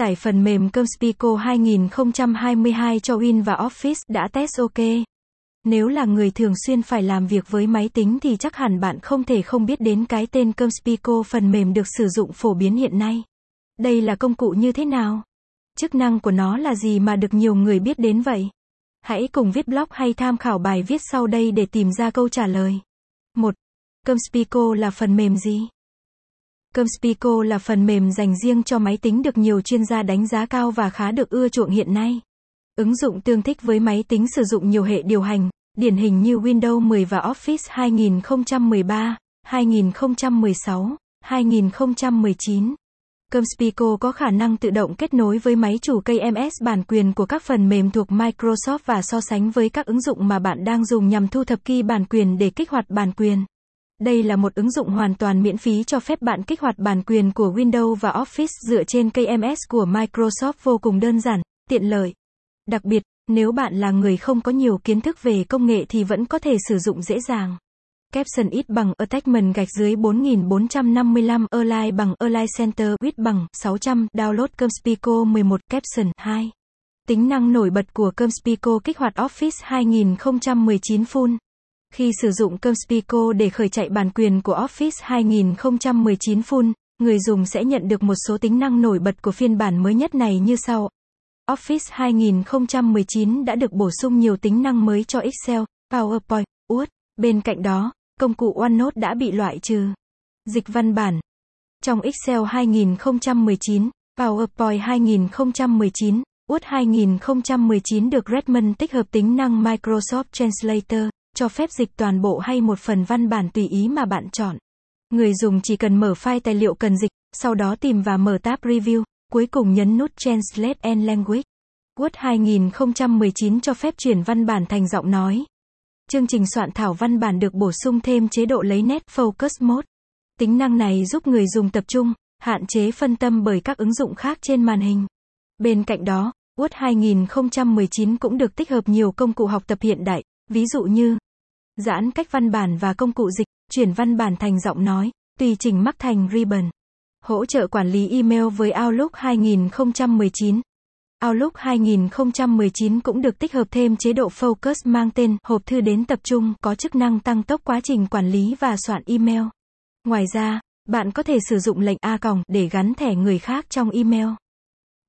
Tải phần mềm Comspico 2022 cho Win và Office đã test ok. Nếu là người thường xuyên phải làm việc với máy tính thì chắc hẳn bạn không thể không biết đến cái tên Comspico phần mềm được sử dụng phổ biến hiện nay. Đây là công cụ như thế nào? Chức năng của nó là gì mà được nhiều người biết đến vậy? Hãy cùng viết blog hay tham khảo bài viết sau đây để tìm ra câu trả lời. 1. Comspico là phần mềm gì? Comspico là phần mềm dành riêng cho máy tính được nhiều chuyên gia đánh giá cao và khá được ưa chuộng hiện nay. Ứng dụng tương thích với máy tính sử dụng nhiều hệ điều hành, điển hình như Windows 10 và Office 2013, 2016, 2019. Comspico có khả năng tự động kết nối với máy chủ KMS bản quyền của các phần mềm thuộc Microsoft và so sánh với các ứng dụng mà bạn đang dùng nhằm thu thập key bản quyền để kích hoạt bản quyền. Đây là một ứng dụng hoàn toàn miễn phí cho phép bạn kích hoạt bản quyền của Windows và Office dựa trên KMS của Microsoft vô cùng đơn giản, tiện lợi. Đặc biệt, nếu bạn là người không có nhiều kiến thức về công nghệ thì vẫn có thể sử dụng dễ dàng. Caption ít bằng attachment gạch dưới 4455 Align bằng Align Center width bằng 600 Download Comspico 11 Caption 2 Tính năng nổi bật của Comspico kích hoạt Office 2019 Full khi sử dụng Comspico để khởi chạy bản quyền của Office 2019 Full, người dùng sẽ nhận được một số tính năng nổi bật của phiên bản mới nhất này như sau. Office 2019 đã được bổ sung nhiều tính năng mới cho Excel, PowerPoint, Word. Bên cạnh đó, công cụ OneNote đã bị loại trừ. Dịch văn bản. Trong Excel 2019, PowerPoint 2019, Word 2019 được Redmond tích hợp tính năng Microsoft Translator, cho phép dịch toàn bộ hay một phần văn bản tùy ý mà bạn chọn. Người dùng chỉ cần mở file tài liệu cần dịch, sau đó tìm và mở tab Review, cuối cùng nhấn nút Translate and Language. Word 2019 cho phép chuyển văn bản thành giọng nói. Chương trình soạn thảo văn bản được bổ sung thêm chế độ lấy nét Focus Mode. Tính năng này giúp người dùng tập trung, hạn chế phân tâm bởi các ứng dụng khác trên màn hình. Bên cạnh đó, Word 2019 cũng được tích hợp nhiều công cụ học tập hiện đại, ví dụ như giãn cách văn bản và công cụ dịch, chuyển văn bản thành giọng nói, tùy chỉnh mắc thành ribbon. Hỗ trợ quản lý email với Outlook 2019. Outlook 2019 cũng được tích hợp thêm chế độ Focus mang tên hộp thư đến tập trung có chức năng tăng tốc quá trình quản lý và soạn email. Ngoài ra, bạn có thể sử dụng lệnh A còng để gắn thẻ người khác trong email.